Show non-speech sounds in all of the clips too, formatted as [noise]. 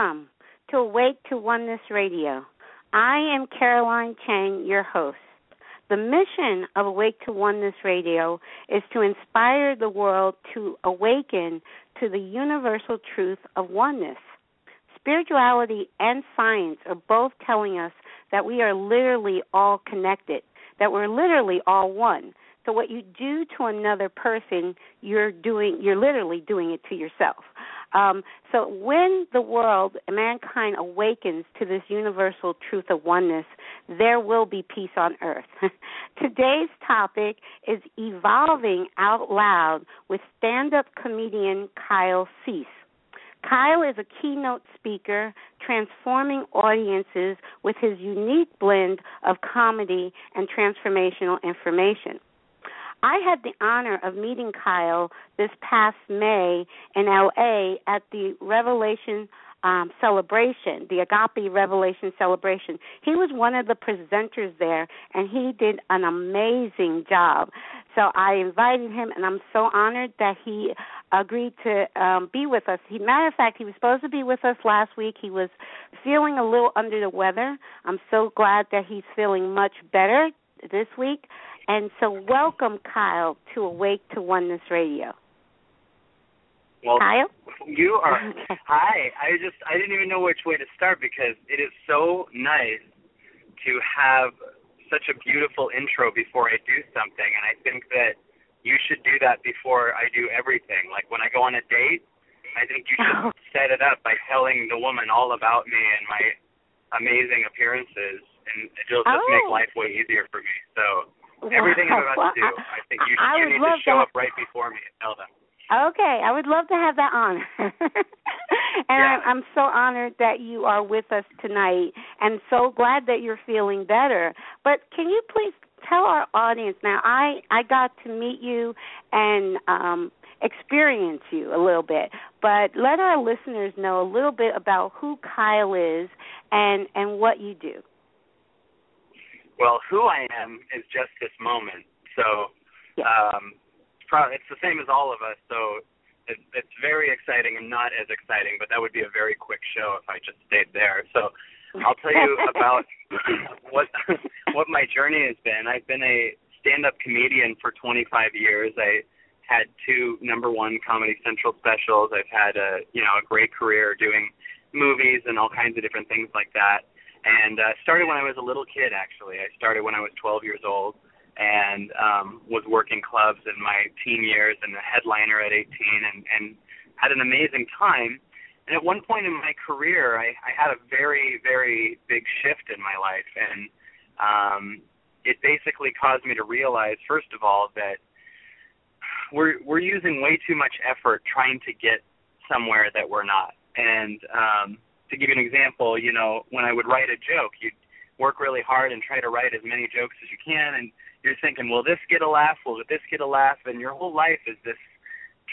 Welcome to Awake to Oneness Radio. I am Caroline Chang, your host. The mission of Awake to Oneness Radio is to inspire the world to awaken to the universal truth of oneness. Spirituality and science are both telling us that we are literally all connected, that we're literally all one. So what you do to another person, you're doing you're literally doing it to yourself. Um, so when the world, mankind awakens to this universal truth of oneness, there will be peace on earth. [laughs] Today's topic is evolving out loud with stand-up comedian Kyle Cease. Kyle is a keynote speaker, transforming audiences with his unique blend of comedy and transformational information. I had the honor of meeting Kyle this past May in LA at the Revelation um, celebration, the Agape Revelation celebration. He was one of the presenters there, and he did an amazing job. So I invited him, and I'm so honored that he agreed to um, be with us. He, matter of fact, he was supposed to be with us last week. He was feeling a little under the weather. I'm so glad that he's feeling much better this week. And so, welcome, Kyle, to Awake to Oneness Radio. Well, Kyle, you are. [laughs] hi. I just I didn't even know which way to start because it is so nice to have such a beautiful intro before I do something, and I think that you should do that before I do everything. Like when I go on a date, I think you should oh. set it up by telling the woman all about me and my amazing appearances, and it'll just oh. make life way easier for me. So everything I'm about well, to do. I, think you, I you need to show up right before me and tell them. Okay, I would love to have that honor. [laughs] and Yeah. I'm, I'm so honored that you are with us tonight and so glad that you're feeling better. But can you please tell our audience now I I got to meet you and um experience you a little bit, but let our listeners know a little bit about who Kyle is and and what you do. Well, who I am is just this moment. So um, pro- it's the same as all of us. So it, it's very exciting and not as exciting, but that would be a very quick show if I just stayed there. So I'll tell you [laughs] about what what my journey has been. I've been a stand-up comedian for 25 years. I had two number one Comedy Central specials. I've had a you know a great career doing movies and all kinds of different things like that. And uh, started when I was a little kid. Actually, I started when I was 12 years old and um, was working clubs in my teen years and a headliner at 18 and, and had an amazing time. And at one point in my career, I, I had a very, very big shift in my life, and um, it basically caused me to realize, first of all, that we're we're using way too much effort trying to get somewhere that we're not. And um, to give you an example, you know, when I would write a joke, you'd work really hard and try to write as many jokes as you can, and you're thinking, will this get a laugh? Will this get a laugh? And your whole life is this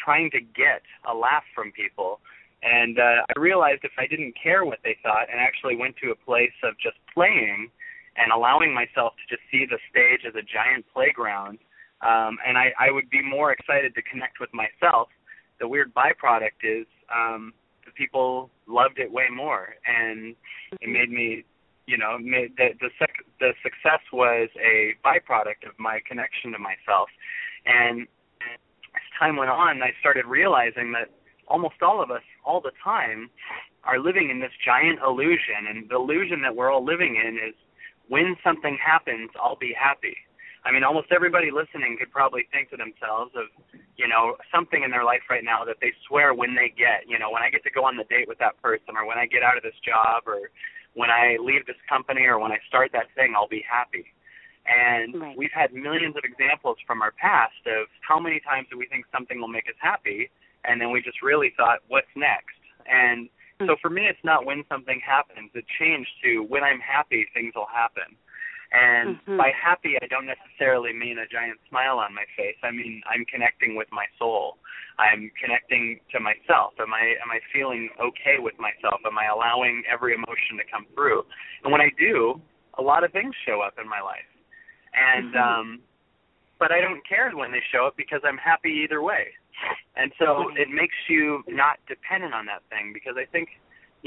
trying to get a laugh from people. And uh, I realized if I didn't care what they thought and actually went to a place of just playing and allowing myself to just see the stage as a giant playground, um, and I, I would be more excited to connect with myself. The weird byproduct is um, people loved it way more, and it mm-hmm. made me, you know, made the the, sec- the success was a byproduct of my connection to myself. And as time went on, I started realizing that almost all of us, all the time, are living in this giant illusion, and the illusion that we're all living in is when something happens, I'll be happy. I mean, almost everybody listening could probably think to themselves of, you know, something in their life right now that they swear when they get, you know, when I get to go on the date with that person, or when I get out of this job, or when I leave this company, or when I start that thing, I'll be happy. And Right. we've had millions of examples from our past of how many times do we think something will make us happy, and then we just really thought, what's next? And so hmm. for me, it's not when something happens. It changed to when I'm happy, things will happen. And Mhm. by happy, I don't necessarily mean a giant smile on my face. I mean I'm connecting with my soul. I'm connecting to myself. Am I am I feeling okay with myself? Am I allowing every emotion to come through? And when I do, a lot of things show up in my life. And Mhm. um but I don't care when they show up because I'm happy either way. And so it makes you not dependent on that thing because I think,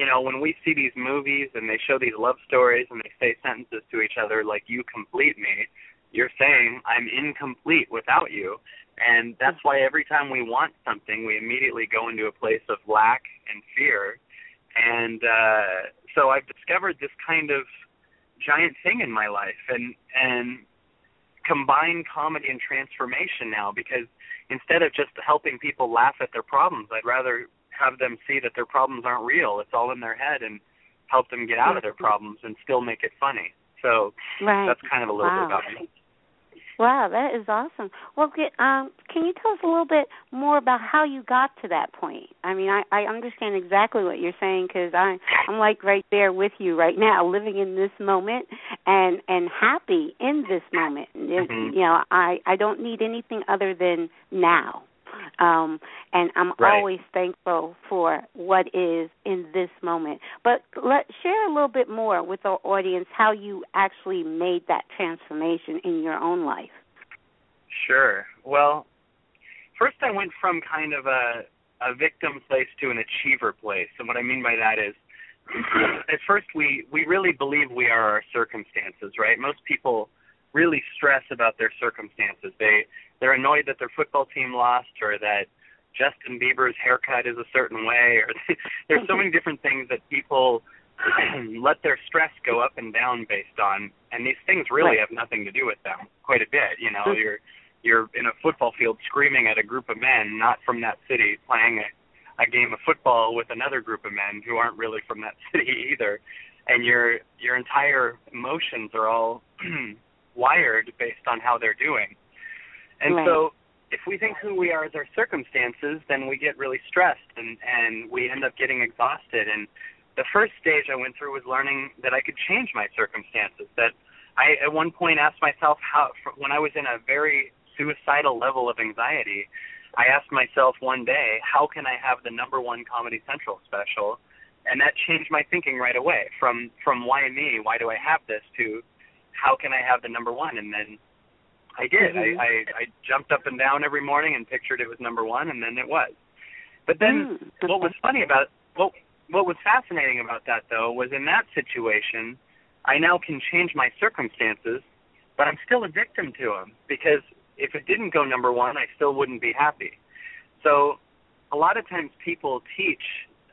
you know, when we see these movies and they show these love stories and they say sentences to each other like you complete me, you're saying I'm incomplete without you. And that's why every time we want something, we immediately go into a place of lack and fear. And uh so I've discovered this kind of giant thing in my life and and combine comedy and transformation now because instead of just helping people laugh at their problems, I'd rather have them see that their problems aren't real. It's all in their head and help them get out of their problems and still make it funny. So Right. that's kind of a little wow. bit about me. Wow, that is awesome. Well, get, um, can you tell us a little bit more about how you got to that point? I mean, I, I understand exactly what you're saying because I I'm like right there with you right now, living in this moment and and happy in this moment. Mhm. You know, I I don't need anything other than now. Um, and I'm Right. always thankful for what is in this moment. But let share a little bit more with our audience how you actually made that transformation in your own life. Sure. Well, first I went from kind of a a victim place to an achiever place. And what I mean by that is [clears throat] at first we we really believe we are our circumstances, right? Most people really stress about their circumstances. They they're annoyed that their football team lost or that Justin Bieber's haircut is a certain way or [laughs] there's so many different things that people [clears throat] let their stress go up and down based on and these things really Right. have nothing to do with them quite a bit, you know. Mhm. You're you're in a football field screaming at a group of men not from that city playing a, a game of football with another group of men who aren't really from that [laughs] city either and your your entire emotions are all [clears throat] wired based on how they're doing and Right. so if we think who we are is our circumstances then we get really stressed and and we end up getting exhausted and the first stage I went through was learning that I could change my circumstances that I at one point asked myself how when I was in a very suicidal level of anxiety, I asked myself one day, how can I have the number one Comedy Central special? And that changed my thinking right away from from why me, why do I have this to how can I have the number one? And then I did. Mhm. I, I I jumped up and down every morning and pictured it was number one, and then it was. But then Mm, what was funny about what what was fascinating about that though was in that situation, I now can change my circumstances, but I'm still a victim to them because if it didn't go number one, I still wouldn't be happy. So a lot of times people teach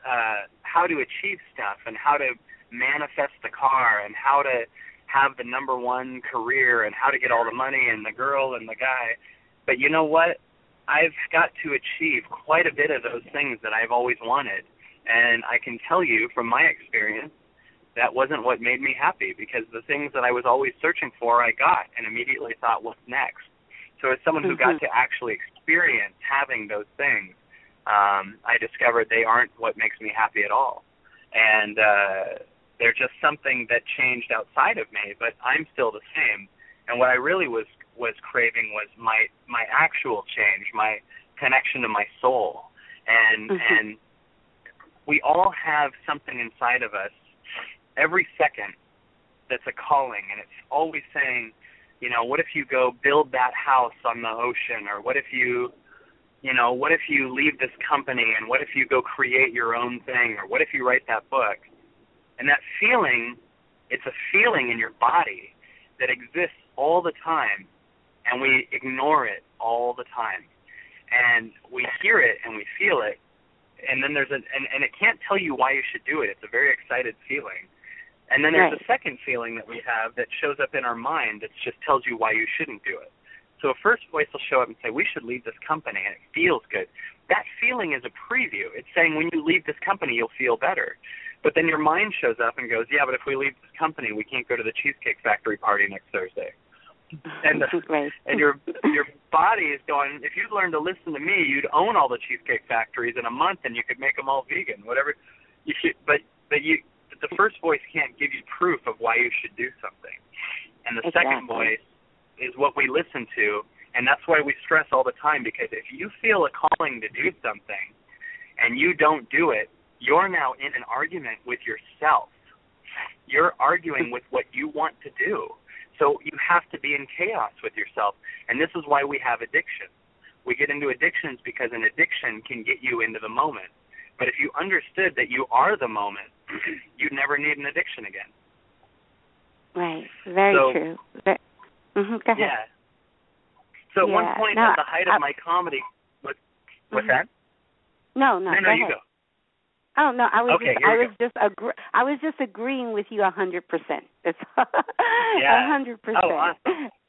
uh, how to achieve stuff and how to manifest the car and how to have the number one career and how to get all the money and the girl and the guy. But you know what? I've got to achieve quite a bit of those things that I've always wanted. And I can tell you from my experience, that wasn't what made me happy because the things that I was always searching for, I got and immediately thought, what's next? So as someone who got Mhm. to actually experience having those things, um, I discovered they aren't what makes me happy at all. And uh, they're just something that changed outside of me, but I'm still the same. And what I really was was craving was my my actual change, my connection to my soul. And Mhm. and we all have something inside of us every second that's a calling and it's always saying, you know, what if you go build that house on the ocean or what if you you know, what if you leave this company and what if you go create your own thing or what if you write that book? And that feeling, it's a feeling in your body that exists all the time and we ignore it all the time. And we hear it and we feel it and then there's an and and it can't tell you why you should do it. It's a very excited feeling. And then there's Right. a second feeling that we have that shows up in our mind that just tells you why you shouldn't do it. So a first voice will show up and say, "We should leave this company," and it feels good. That feeling is a preview. It's saying when you leave this company, you'll feel better. But then your mind shows up and goes, "Yeah, but if we leave this company, we can't go to the Cheesecake Factory party next Thursday." And [laughs] right. and your your body is going. If you'd learned to listen to me, you'd own all the cheesecake factories in a month, and you could make them all vegan. Whatever you should, but but you the first voice can't give you proof of why you should do something, and the second voice is what we listen to, and that's why we stress all the time. Because if you feel a calling to do something, and you don't do it, you're now in an argument with yourself. You're arguing with what you want to do. So you have to be in chaos with yourself. And this is why we have addiction. We get into addictions because an addiction can get you into the moment. But if you understood that you are the moment, [clears throat] you'd never need an addiction again. Right. Very So- true. Mhm, Go ahead. Yeah. So at one point No, at the height I- of my comedy what what's Mhm. that? No, no. no, go no, you ahead. go. Oh no, I was Okay, just I was just agree I was just agreeing with you a hundred percent. It's [laughs] a hundred oh, percent. Oh, awesome. [laughs]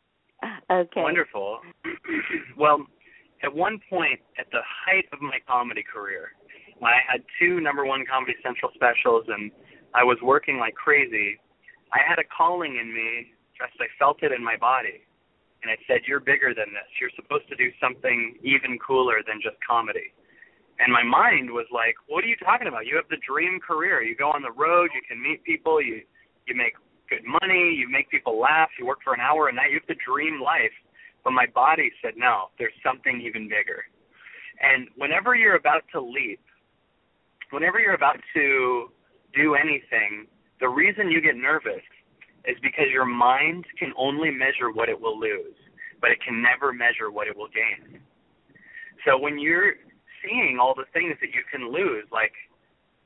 Okay. Wonderful. [clears throat] well, at one point at the height of my comedy career, when I had two number one Comedy Central specials and I was working like crazy, I had a calling in me, just I felt it in my body. And it said, You're bigger than this. You're supposed to do something even cooler than just comedy. And my mind was like, What are you talking about? You have the dream career. You go on the road, you can meet people, you you make good money, you make people laugh, you work for an hour a night, you have the dream life. But my body said, No, there's something even bigger. And whenever you're about to leap, whenever you're about to do anything, the reason you get nervous is because your mind can only measure what it will lose, but it can never measure what it will gain. So when you're seeing all the things that you can lose, like,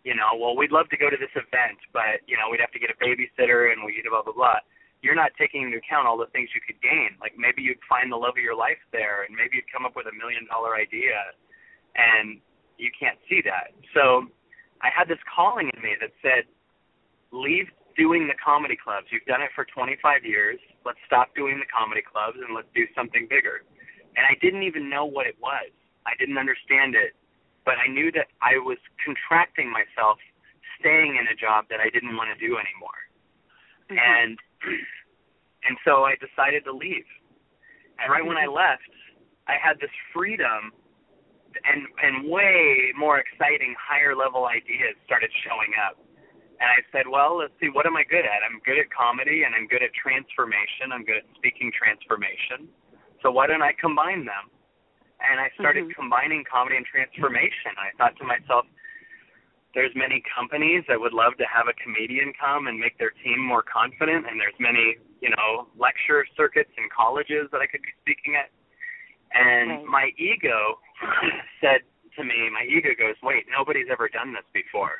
you know, well, we'd love to go to this event, but, you know, we'd have to get a babysitter and we'd blah, blah, blah. You're not taking into account all the things you could gain. Like maybe you'd find the love of your life there and maybe you'd come up with a million dollar idea and you can't see that. So I had this calling in me that said, leave doing the comedy clubs. You've done it for 25 years. Let's stop doing the comedy clubs and let's do something bigger. And I didn't even know what it was. I didn't understand it, but I knew that I was contracting myself staying in a job that I didn't want to do anymore. Mhm. And [clears throat] and so I decided to leave. And right when I left, I had this freedom and and way more exciting higher level ideas started showing up. And I said, well, let's see, what am I good at? I'm good at comedy and I'm good at transformation. I'm good at speaking transformation. So why don't I combine them? And I started Mhm. combining comedy and transformation. I thought to myself, there's many companies that would love to have a comedian come and make their team more confident and there's many, you know, lecture circuits and colleges that I could be speaking at. And Right. my ego [laughs] said to me, my ego goes, "Wait, nobody's ever done this before."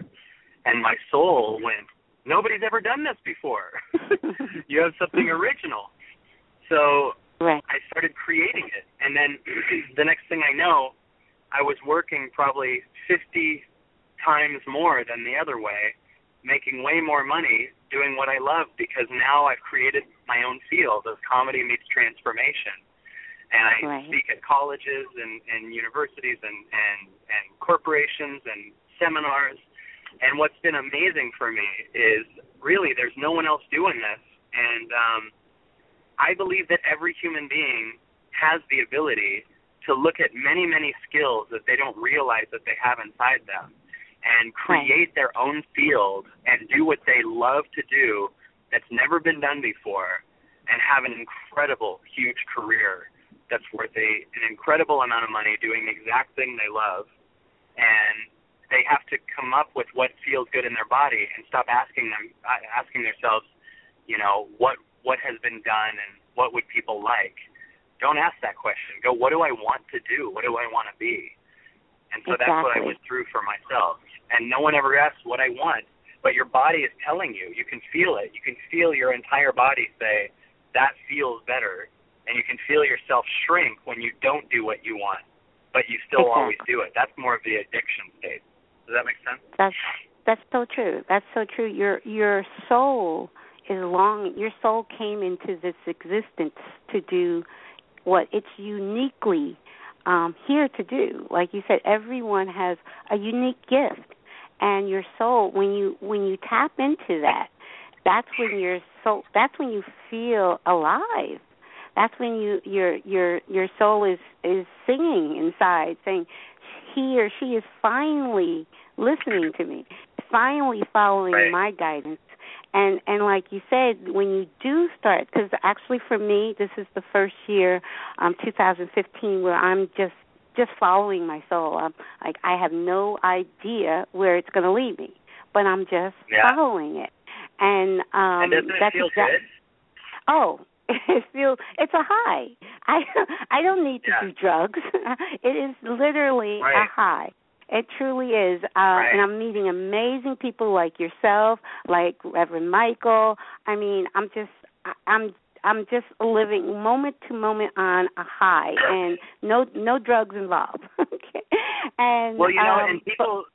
And my soul went, "Nobody's ever done this before. [laughs] you have something [laughs] original." So right. I started creating it, and then [clears throat] the next thing I know, I was working probably 50 times more than the other way, making way more money doing what I love because now I've created my own field of comedy meets transformation. And I Right. speak at colleges and, and universities and, and, and corporations and seminars. And what's been amazing for me is really there's no one else doing this. And um, I believe that every human being has the ability to look at many, many skills that they don't realize that they have inside them and create their own field and do what they love to do that's never been done before and have an incredible, huge career that's worth a an incredible amount of money doing the exact thing they love. And they have to come up with what feels good in their body and stop asking them asking themselves you know what what has been done and what would people like? Don't ask that question. Go what do i want to do? What do i want to be? And so that's what i went through for myself. And no one ever asks what i want but your body is telling you. You can feel it. You can feel your entire body say that feels better. And you can feel yourself shrink when you don't do what you want but you still always do it. That's more of the addiction state. Does that make sense? That's that's so true. That's so true. Your your soul is long. Your soul came into this existence to do what it's uniquely um, here to do. Like you said, everyone has a unique gift, and your soul when you when you tap into that, that's when your soul. That's when you feel alive. That's when you your your your soul is is singing inside, saying, "He or she is finally listening to me, finally following right. my guidance." And and like you said when you do start because actually for me this is the first year um 2015 where i'm just just following my soul i'm like i have no idea where it's going to lead me but i'm just Yeah. following it and um and doesn't it that's feel exact- good? oh [laughs] it feels it's a high [laughs] i i don't need to Yeah. do drugs [laughs] it is literally a high it truly is. Uh Right. and I'm meeting amazing people like yourself, like Reverend Michael. I mean, I'm just I'm I'm just living moment to moment on a high and no no drugs involved. [laughs] okay. And Well, you know, um, and people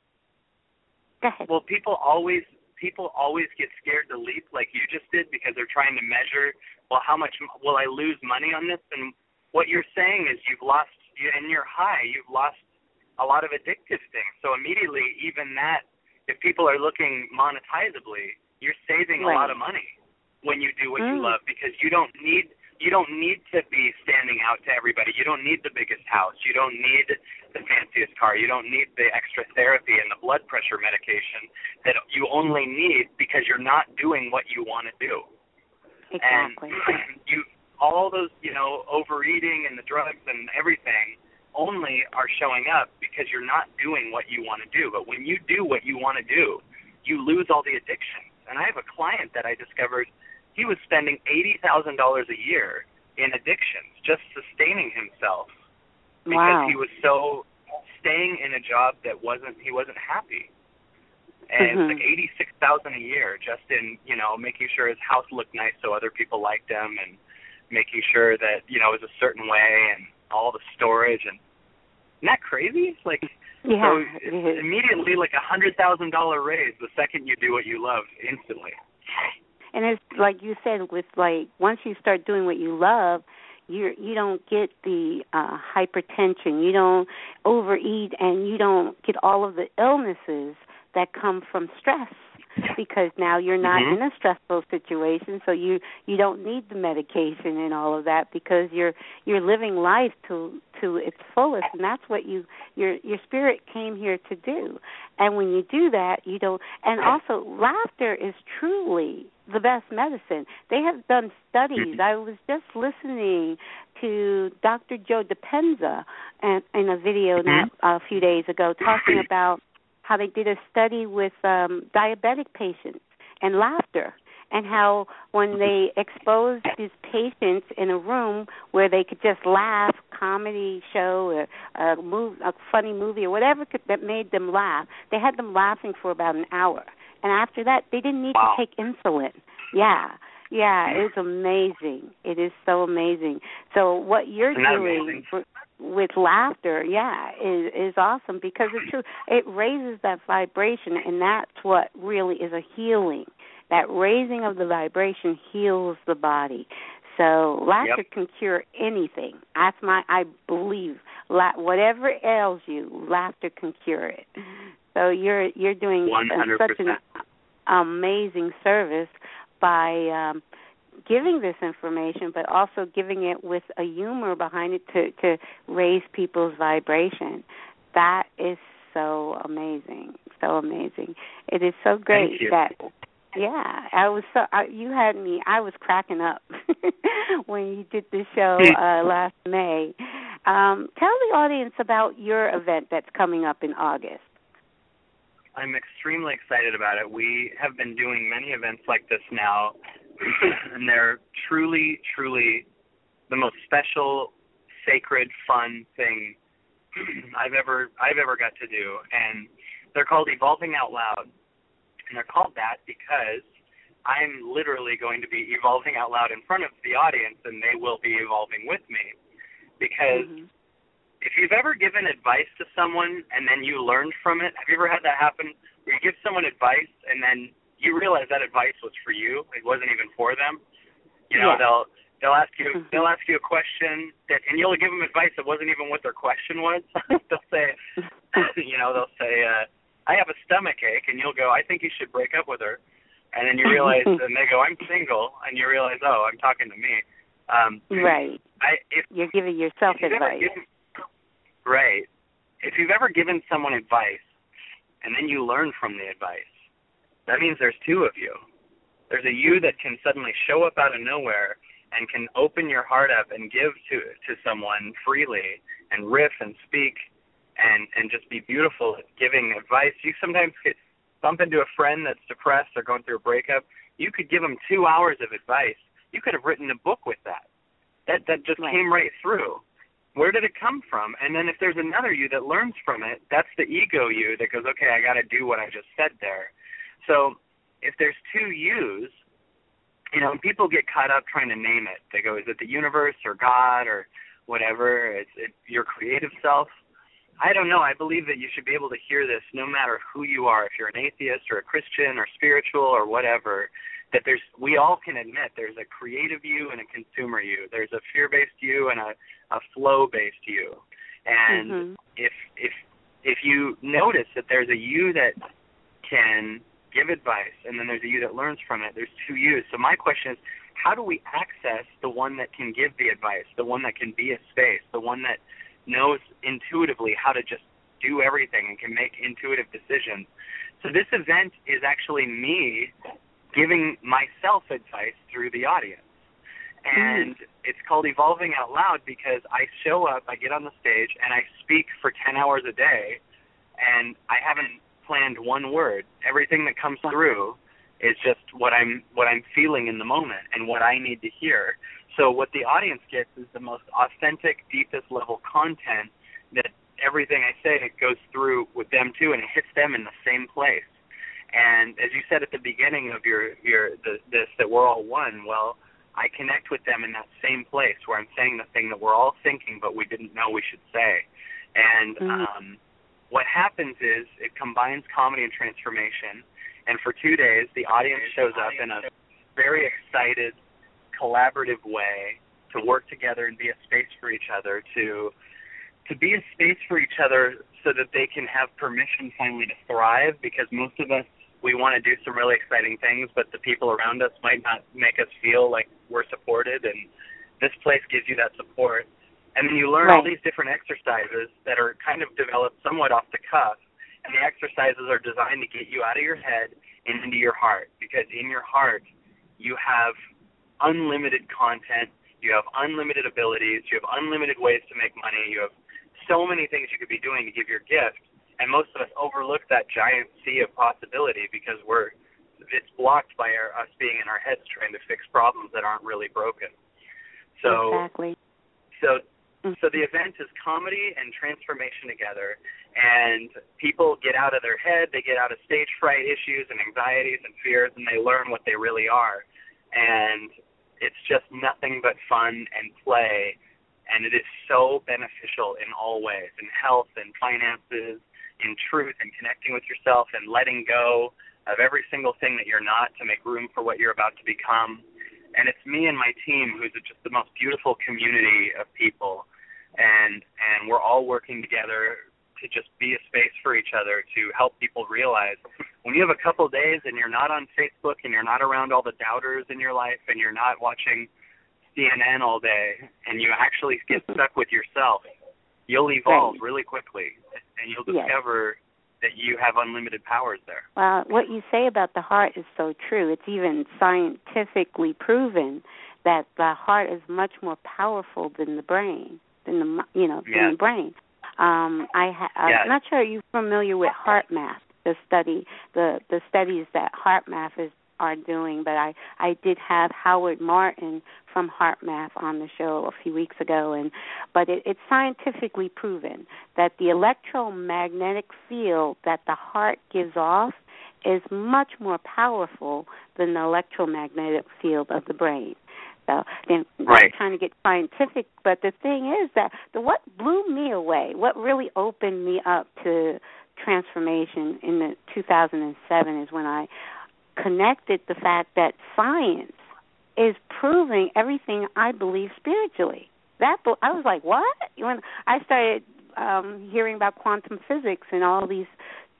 go ahead. well, people always people always get scared to leap like you just did because they're trying to measure, well, how much will I lose money on this? And what you're saying is you've lost you in your high, you've lost a lot of addictive things. So immediately, even that, if people are looking monetizably, you're saving a lot of money when you do what you Mm. love because you don't need you don't need to be standing out to everybody. You don't need the biggest house. You don't need the fanciest car. You don't need the extra therapy and the blood pressure medication that you only need because you're not doing what you want to do. Exactly. And [clears throat] you all those, you know, overeating and the drugs and everything only are showing up because you're not doing what you want to do. But when you do what you want to do, you lose all the addictions. And I have a client that I discovered he was spending eighty thousand dollars a year in addictions, just sustaining himself because wow. he was so staying in a job that wasn't he wasn't happy. And Mhm. it's like eighty six thousand a year just in, you know, making sure his house looked nice so other people liked him and making sure that, you know, it was a certain way and all the storage and isn't that crazy? Like yeah. so it it's is. immediately like a hundred thousand dollar raise the second you do what you love instantly. and it's like you said with like once you start doing what you love you you don't get the uh hypertension you don't overeat and you don't get all of the illnesses that come from stress because now you're not Mhm. in a stressful situation so you you don't need the medication and all of that because you're you're living life to to its fullest and that's what you your your spirit came here to do. And when you do that you don't and also laughter is truly the best medicine. They have done studies. I was just listening to dr joe dispenza and in a video not a few days ago talking about how they did a study with um diabetic patients and laughter and how when they exposed these patients in a room where they could just laugh, comedy show or a move, a funny movie or whatever could, that made them laugh, they had them laughing for about an hour, and after that, they didn't need Wow. to take insulin. Yeah, yeah, it's amazing. It is so amazing. So what you're doing for, with laughter, yeah, is is awesome because it's true. It raises that vibration, and that's what really is a healing. That raising of the vibration heals the body. So laughter Yep. can cure anything. That's my I believe. La- whatever ails you, laughter can cure it. So you're you're doing One hundred such an amazing service by um giving this information but also giving it with a humor behind it to to raise people's vibration. That is so amazing so amazing. It is so great that yeah i was so I, you had me i was cracking up [laughs] when you did the show uh last may. Um tell the audience about your event that's coming up in august. I'm extremely excited about it. We have been doing many events like this now, [coughs] and they're truly, truly the most special, sacred, fun thing [clears throat] I've ever I've ever got to do. And they're called Evolving Out Loud, and they're called that because I'm literally going to be evolving out loud in front of the audience, and they will be evolving with me because Mhm. if you've ever given advice to someone and then you learned from it, have you ever had that happen? Where you give someone advice and then you realize that advice was for you, it wasn't even for them. You know, yeah. they'll they'll ask you Mhm. they'll ask you a question that and you'll give them advice that wasn't even what their question was. [laughs] they'll say, you know, they'll say, uh, "I have a stomach ache," and you'll go, "I think you should break up with her." And then you realize, and they go, "I'm single," and you realize, "Oh, I'm talking to me." Um, right. I if You're giving yourself advice. given, right. If you've ever given someone advice and then you learn from the advice, that means there's two of you. There's a you that can suddenly show up out of nowhere and can open your heart up and give to to someone freely and riff and speak and and just be beautiful at giving advice. You sometimes could bump into a friend that's depressed or going through a breakup. You could give them two hours of advice. You could have written a book with that. That that just Right. came right through. Where did it come from? And then if there's another you that learns from it, that's the ego you that goes, okay, I got to do what I just said there. So if there's two yous, you know, people get caught up trying to name it. They go, is it the universe or God or whatever? It's it, your creative self. I don't know. I believe that you should be able to hear this no matter who you are. If you're an atheist or a Christian or spiritual or whatever, that there's we all can admit there's a creative you and a consumer you. There's a fear-based you and a a flow-based you. And Mhm. if if if you notice that there's a you that can give advice and then there's a you that learns from it, there's two yous. So my question is how do we access the one that can give the advice, the one that can be a space, the one that knows intuitively how to just do everything and can make intuitive decisions. So this event is actually me giving myself advice through the audience. Hmm. And it's called Evolving Out Loud because I show up, I get on the stage, and I speak for 10 hours a day, and I haven't planned one word. Everything that comes through is just what I'm what I'm feeling in the moment and what I need to hear. So what the audience gets is the most authentic, deepest level content that everything I say it goes through with them too, and it hits them in the same place. And as you said at the beginning of your your the, this that we're all one. Well, I connect with them in that same place where I'm saying the thing that we're all thinking, but we didn't know we should say. And Mhm. um, what happens is it combines comedy and transformation. And for two days, the audience shows up in a very excited, collaborative way to work together and be a space for each other to to be a space for each other so that they can have permission finally to thrive because most of us we want to do some really exciting things but the people around us might not make us feel like we're supported and this place gives you that support and then you learn all these different exercises that are kind of developed somewhat off the cuff and the exercises are designed to get you out of your head and into your heart because in your heart you have unlimited content you have unlimited abilities you have unlimited ways to make money you have so many things you could be doing to give your gift, and most of us overlook that giant sea of possibility because we're it's blocked by our, us being in our heads trying to fix problems that aren't really broken. So exactly. so. Mm-hmm. so the event is comedy and transformation together and people get out of their head, they get out of stage fright issues and anxieties and fears and they learn what they really are. And it's just nothing but fun and play and it is so beneficial in all ways in health and finances in truth and connecting with yourself and letting go of every single thing that you're not to make room for what you're about to become and it's me and my team who's just the most beautiful community of people and and we're all working together to just be a space for each other to help people realize when you have a couple days and you're not on Facebook and you're not around all the doubters in your life and you're not watching CNN all day and you actually get stuck with yourself, you'll evolve really quickly and you'll Yes. That you have unlimited powers there. Well, what you say about the heart is so true. It's even scientifically proven that the heart is much more powerful than the brain, than the you know, than Yeah. the brain. Um, I ha- I'm Yeah. not sure are you're familiar with HeartMath, the study, the the studies that HeartMath is are doing, but I I did have Howard Martin from HeartMath on the show a few weeks ago, and but it, it's scientifically proven that the electromagnetic field that the heart gives off is much more powerful than the electromagnetic field of the brain. though. Then right. trying to get scientific, but the thing is that the what blew me away, what really opened me up to transformation in the 2007 is when I connected the fact that science is proving everything I believe spiritually. That I was like, what? When I started um hearing about quantum physics and all these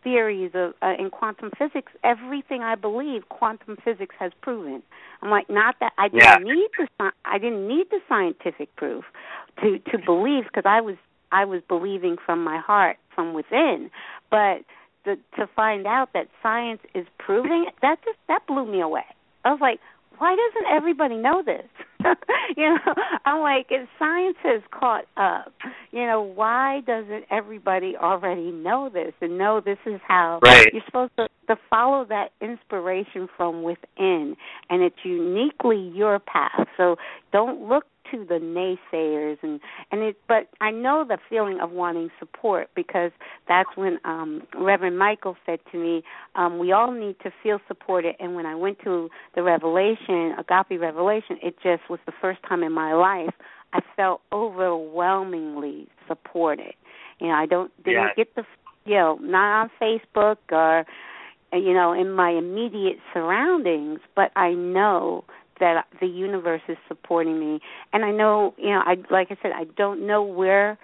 theories of uh, in quantum physics, everything I believe quantum physics has proven. I'm like, not that I didn't yeah. need the I didn't need the scientific proof to to believe because I was I was believing from my heart from within, but the, to find out that science is proving it, that just that blew me away. I was like, why doesn't everybody know this? [laughs] you know, I'm like, if science has caught up, you know, why doesn't everybody already know this and know this is how right. you're supposed to, to follow that inspiration from within, and it's uniquely your path. So don't look to the naysayers and and it but I know the feeling of wanting support because that's when um Reverend Michael said to me um we all need to feel supported and when I went to the revelation agape revelation it just was the first time in my life I felt overwhelmingly supported you know I don't didn't yes. get the you know not on Facebook or you know in my immediate surroundings but I know that the universe is supporting me and i know you know i like i said i don't know where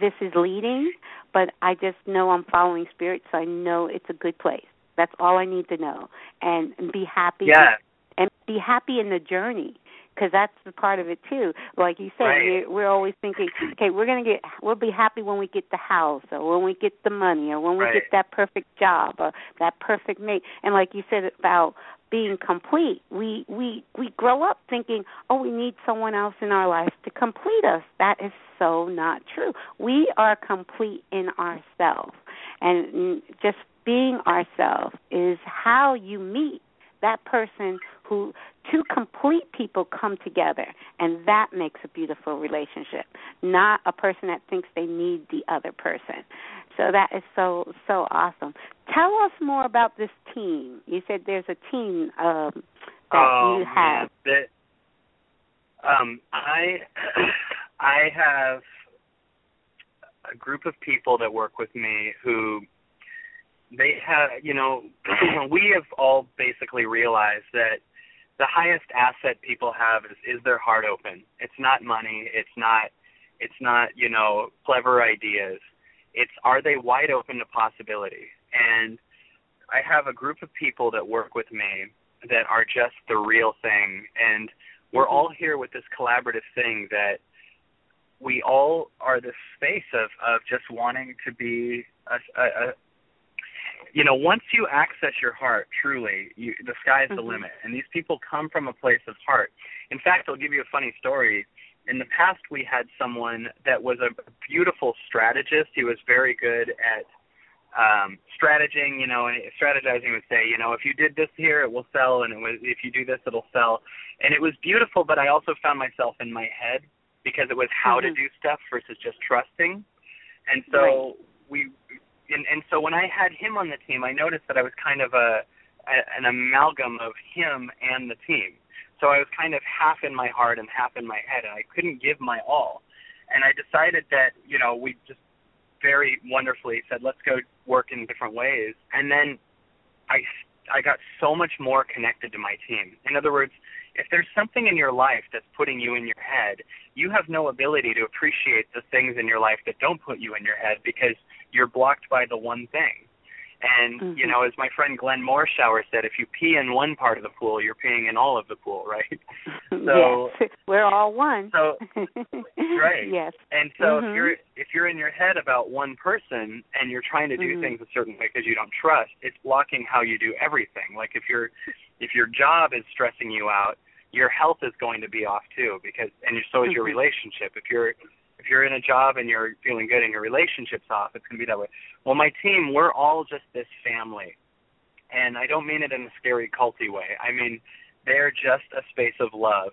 this is leading but i just know i'm following spirit so i know it's a good place that's all i need to know and, and be happy yeah. and be happy in the journey because that's the part of it too. Like you said, right. we're, we're always thinking, okay, we're gonna get, we'll be happy when we get the house, or when we get the money, or when we right. get that perfect job, or that perfect mate. And like you said about being complete, we we we grow up thinking, oh, we need someone else in our life to complete us. That is so not true. We are complete in ourselves, and just being ourselves is how you meet that person who two complete people come together and that makes a beautiful relationship not a person that thinks they need the other person so that is so so awesome. Tell us more about this team. You said there's a team um that um, you have. that um i [coughs] i have a group of people that work with me who they have you know [coughs] we have all basically realized that the highest asset people have is is their heart open. It's not money. It's not it's not you know clever ideas it's are they wide open to possibility and i have a group of people that work with me that are just the real thing and we're all here with this collaborative thing that we all are this space of of just wanting to be a, a, a you know, once you access your heart truly, you, the sky's mm-hmm. the limit. And these people come from a place of heart. In fact, I'll give you a funny story. In the past, we had someone that was a beautiful strategist. He was very good at um strategizing you know and strategizing would say you know if you did this here it will sell and it was if you do this it'll sell and it was beautiful but i also found myself in my head because it was how mm-hmm. to do stuff versus just trusting and so right. we and and so when I had him on the team, I noticed that I was kind of a, a an amalgam of him and the team. So I was kind of half in my heart and half in my head, and I couldn't give my all. And I decided that you know we just very wonderfully said let's go work in different ways, and then I I got so much more connected to my team. In other words, if there's something in your life that's putting you in your head, you have no ability to appreciate the things in your life that don't put you in your head because you're blocked by the one thing. And mm-hmm. you know, as my friend Glenn Morshower said, if you pee in one part of the pool, you're peeing in all of the pool, right? [laughs] So yes. [laughs] we're all one. So right. Yes. And so mm-hmm. if you're if you're in your head about one person and you're trying to do mm-hmm. things a certain way because you don't trust, it's blocking how you do everything. Like if your if your job is stressing you out, your health is going to be off too because and so is your mm-hmm. relationship. If you're if you're in a job and you're feeling good and your relationship's off, it's going to be that way. Well, my team, we're all just this family. And I don't mean it in a scary culty way. I mean they're just a space of love.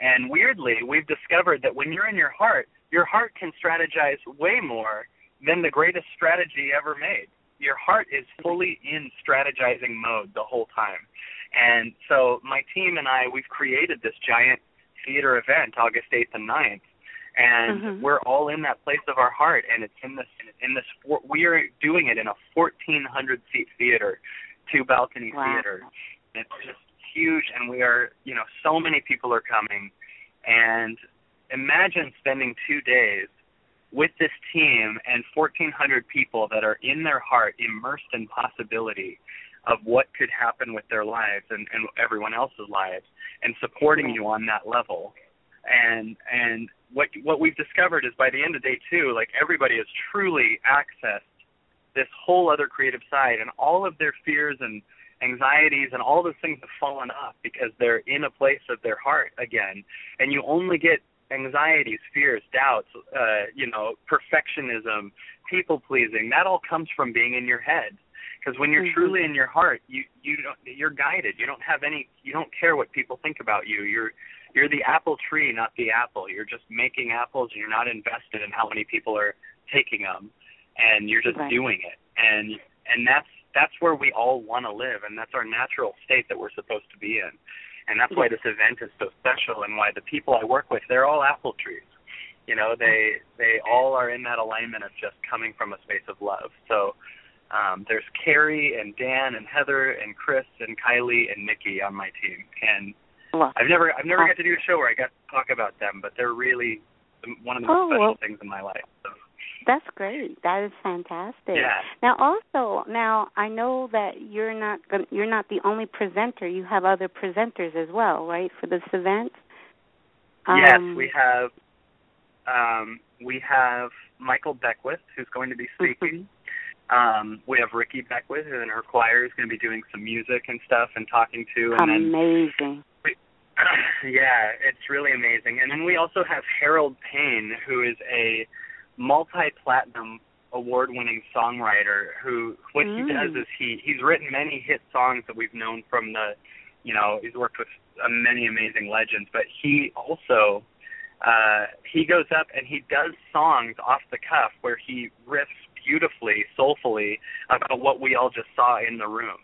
And weirdly, we've discovered that when you're in your heart, your heart can strategize way more than the greatest strategy ever made. Your heart is fully in strategizing mode the whole time. And so my team and I, we've created this giant theater event August 8th and 9th and Mhm. we're all in that place of our heart and it's in this in this we are doing it in a 1400 seat theater two balcony Wow. theater it's just huge and we are you know so many people are coming and imagine spending 2 days with this team and 1400 people that are in their heart immersed in possibility of what could happen with their lives and, and everyone else's lives and supporting you on that level and and what what we've discovered is by the end of day two like everybody has truly accessed this whole other creative side and all of their fears and anxieties and all those things have fallen off because they're in a place of their heart again. And you only get anxieties fears doubts uh you know perfectionism people pleasing. That all comes from being in your head. Because when you're Mhm. truly in your heart you you don't you're guided. You don't have any you don't care what people think about you. You're you're the apple tree not the apple. You're just making apples and you're not invested in how many people are taking them and you're just Right. doing it. And and that's that's where we all want to live and that's our natural state that we're supposed to be in. And that's why this event is so special and why the people I work with they're all apple trees. You know they they all are in that alignment of just coming from a space of love. So um there's Carrie and Dan and Heather and Chris and Kylie and Nikki on my team. And Well, I've never I've never Uh, got to do a show where I got to talk about them but they're really one of the Oh, most special well- things in my life so that's great. That is fantastic. yeah Now, also, now I know that you're not you're not the only presenter. You have other presenters as well, right, for this event? yes Um, we have um we have Michael Beckwith who's going to be speaking mhm. Um, we have Rickie Beckwith, and her choir is going to be doing some music and stuff and talking to. And then, Amazing. [coughs] yeah, it's really amazing. And then we also have Harold Payne, who is a multi-platinum award-winning songwriter. Who what he Mm. does is he he's written many hit songs that we've known from the, you know, he's worked with uh, many amazing legends. But he also uh he goes up and he does songs off the cuff where he riffs beautifully, soulfully about what we all just saw in the room.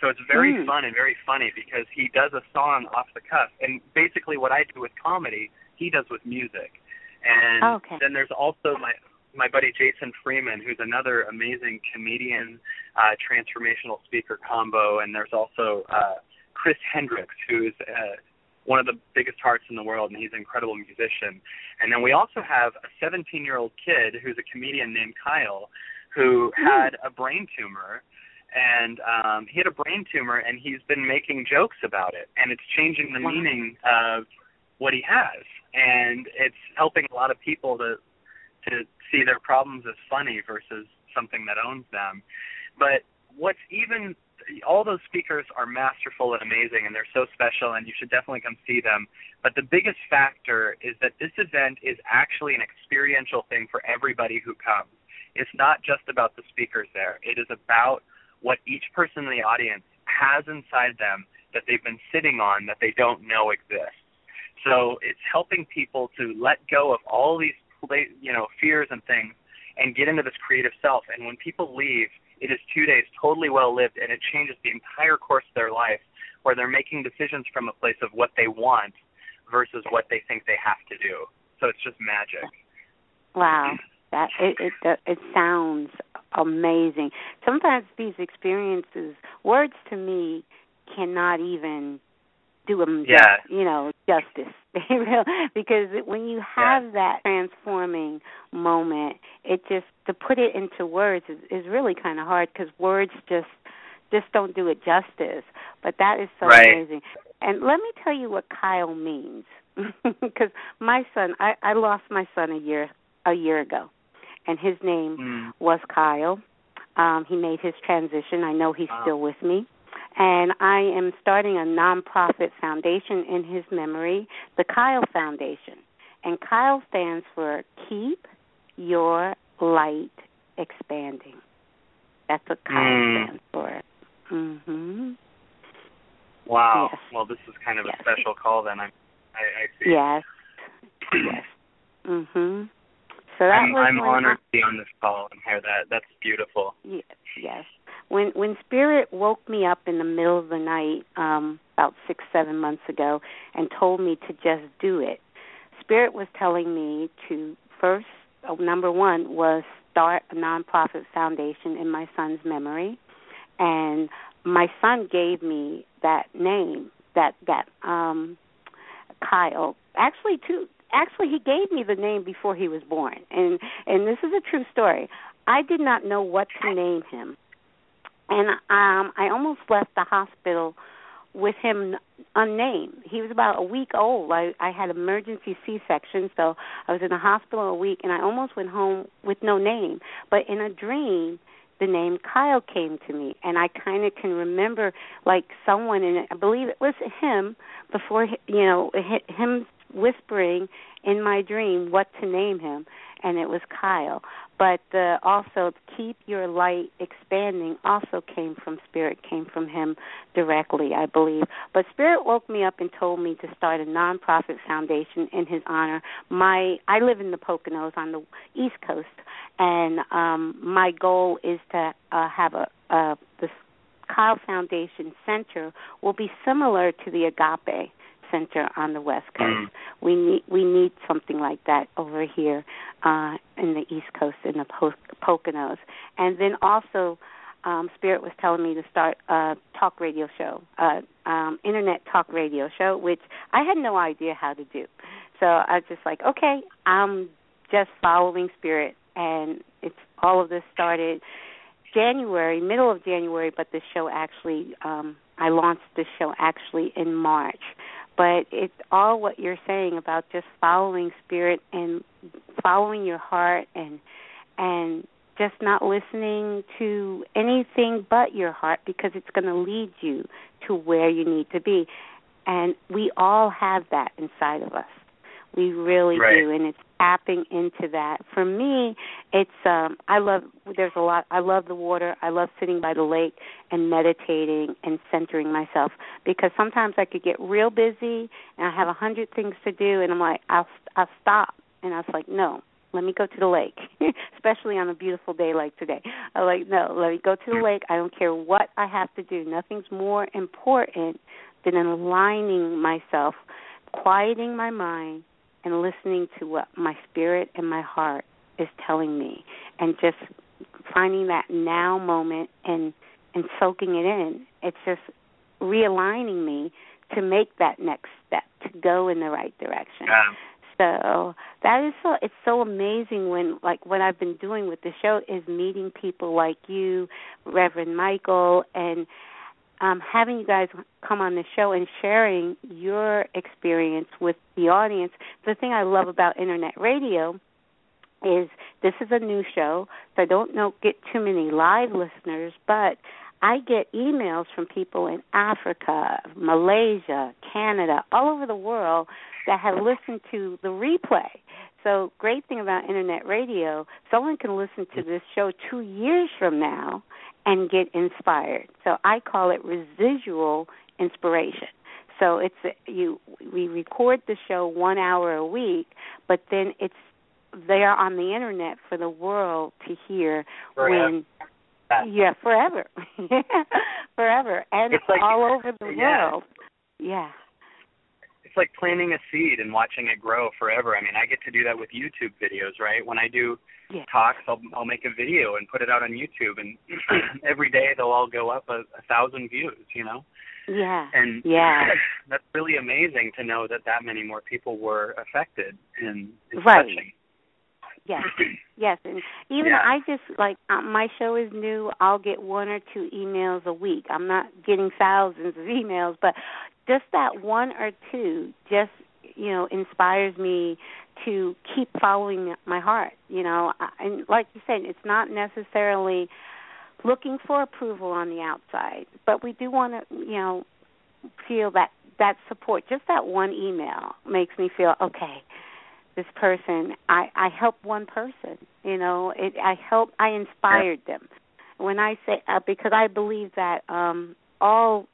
So it's very Mm. fun and very funny because he does a song off the cuff, and basically what I do with comedy, he does with music. And Okay. then there's also my my buddy Jason Freeman, who's another amazing comedian, uh, transformational speaker combo, and there's also uh, Chris Hendricks, who's uh, one of the biggest hearts in the world, and he's an incredible musician. And then we also have a 17-year-old kid who's a comedian named Kyle, who had a brain tumor and um he had a brain tumor and he's been making jokes about it and it's changing the Wow. meaning of what he has and it's helping a lot of people to to see their problems as funny versus something that owns them. But what's even all those speakers are masterful and amazing and they're so special and you should definitely come see them. But the biggest factor is that this event is actually an experiential thing for everybody who comes. It's not just about the speakers there. It is about what each person in the audience has inside them that they've been sitting on that they don't know exists. So it's helping people to let go of all these you know fears and things and get into this creative self. And when people leave, it is two days totally well lived, and it changes the entire course of their life, where they're making decisions from a place of what they want versus what they think they have to do. So it's just magic. Wow, that it it it sounds amazing. Sometimes these experiences, words to me, cannot even do them, Yeah. you know, justice. [laughs] Because when you have that transforming moment, it just to put it into words is, is really kind of hard because words just just don't do it justice. But that is so Right. amazing. And let me tell you what Kyle means, [laughs] because my son, I, I lost my son a year a year ago, and his name Mm. was Kyle. Um, he made his transition. I know he's Wow. still with me. And I am starting a nonprofit foundation in his memory, the Kyle Foundation. And Kyle stands for Keep Your Light Expanding. That's what Kyle Mm. stands for. Mhm. Wow. Yes. Well, this is kind of Yes. a special call then. I'm, I, I see. Yes. [clears throat] yes. Mhm. So that I'm, was I'm honored to be on this call and hear that. That's beautiful. Yes, yes. When when spirit woke me up in the middle of the night um about six, seven months ago and told me to just do it. Spirit was telling me to first, uh, number one, was start a nonprofit foundation in my son's memory, and my son gave me that name, that that um Kyle. Actually, two. Actually, he gave me the name before he was born, and and this is a true story. I did not know what to name him, and um I almost left the hospital with him unnamed. He was about a week old. I I had emergency C-section, so I was in the hospital a week, and I almost went home with no name. But in a dream, the name Kyle came to me, and I kind of can remember like someone, and I believe it was him before you know him whispering in my dream what to name him and it was Kyle. But uh, also, keep your light expanding also came from Spirit, came from him directly, I believe. But Spirit woke me up and told me to start a nonprofit foundation in his honor. My I live in the Poconos on the East Coast, and um, my goal is to uh, have a uh, the Kyle Foundation Center will be similar to the Agape center on the West Coast. Mm. We need we need something like that over here uh, in the East Coast in the po- Poconos, and then also. Um, Spirit was telling me to start a talk radio show, uh, um, internet talk radio show, which I had no idea how to do. So I was just like, okay, I'm just following Spirit, and it's all of this started January, middle of January, but the show actually, um, I launched the show actually in March but it's all what you're saying about just following spirit and following your heart and and just not listening to anything but your heart because it's going to lead you to where you need to be and we all have that inside of us we really right. do and it's tapping into that. For me, it's um I love there's a lot I love the water. I love sitting by the lake and meditating and centering myself because sometimes I could get real busy and I have a hundred things to do and I'm like I'll I'll stop and I was like no let me go to the lake, [laughs] especially on a beautiful day like today. I'm like, no, let me go to the lake. I don't care what I have to do. Nothing's more important than aligning myself, quieting my mind, and listening to what my spirit and my heart is telling me and just finding that now moment and and soaking it in it's just realigning me to make that next step to go in the right direction yeah. so that is so it's so amazing when like what I've been doing with the show is meeting people like you Reverend Michael and um, having you guys come on the show and sharing your experience with the audience. The thing I love about internet radio is this is a new show, so I don't know get too many live listeners, but I get emails from people in Africa, Malaysia, Canada, all over the world that have listened to the replay. So, great thing about internet radio, someone can listen to this show 2 years from now and get inspired. So I call it residual inspiration. So it's you we record the show 1 hour a week, but then it's there on the internet for the world to hear forever. when yeah, forever. [laughs] forever and like, all over the yeah. world. Yeah it's like planting a seed and watching it grow forever. I mean, I get to do that with YouTube videos, right? When I do yeah. talks, I'll I'll make a video and put it out on YouTube, and [clears throat] every day they'll all go up a, a thousand views, you know. Yeah. And yeah, [laughs] that's really amazing to know that that many more people were affected and right. touching. Yes, [clears throat] yes, and even Yeah. I just like um, my show is new. I'll get one or two emails a week. I'm not getting thousands of emails, but just that one or two just you know inspires me to keep following my heart. You know, and like you said, it's not necessarily looking for approval on the outside, but we do want to you know feel that that support. Just that one email makes me feel okay this person i i helped one person you know it i helped i inspired them when i say uh, because i believe that um all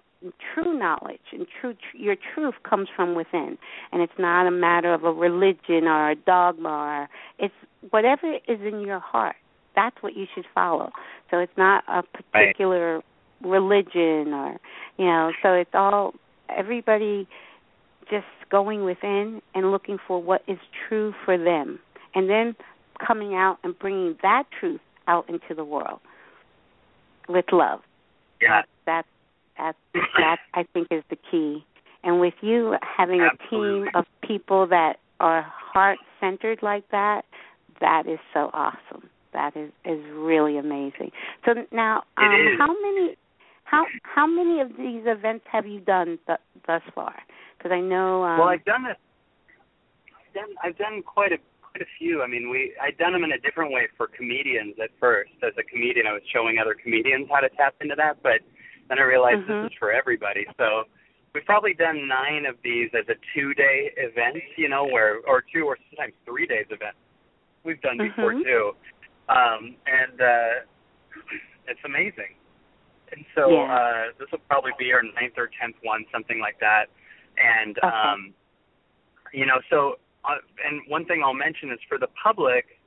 true knowledge and true tr- your truth comes from within. And it's not a matter of a religion or a dogma or it's whatever is in your heart. That's what you should follow. So it's not a particular religion or you know so it's all everybody just going within and looking for what is true for them, and then coming out and bringing that truth out into the world with love. Yeah. That that that I think is the key. And with you having a team of people that are heart centered like that, that is so awesome. That is is really amazing. So now, um, how many how how many of these events have you done th- thus far? Because I know. Um, well, I've done. I've done, I've done quite a quite a few. I mean, we I'd done them in a different way for comedians at first. As a comedian, I was showing other comedians how to tap into that, but then I realized Mhm. this is for everybody. So we've probably done nine of these as a two-day event, you know, where or two or sometimes three days event. We've done before Mhm. too, um, and uh, it's amazing. And so Yeah. uh, this will probably be our ninth or tenth one, something like that. And Okay. um, you know, so uh, and one thing I'll mention is for the public,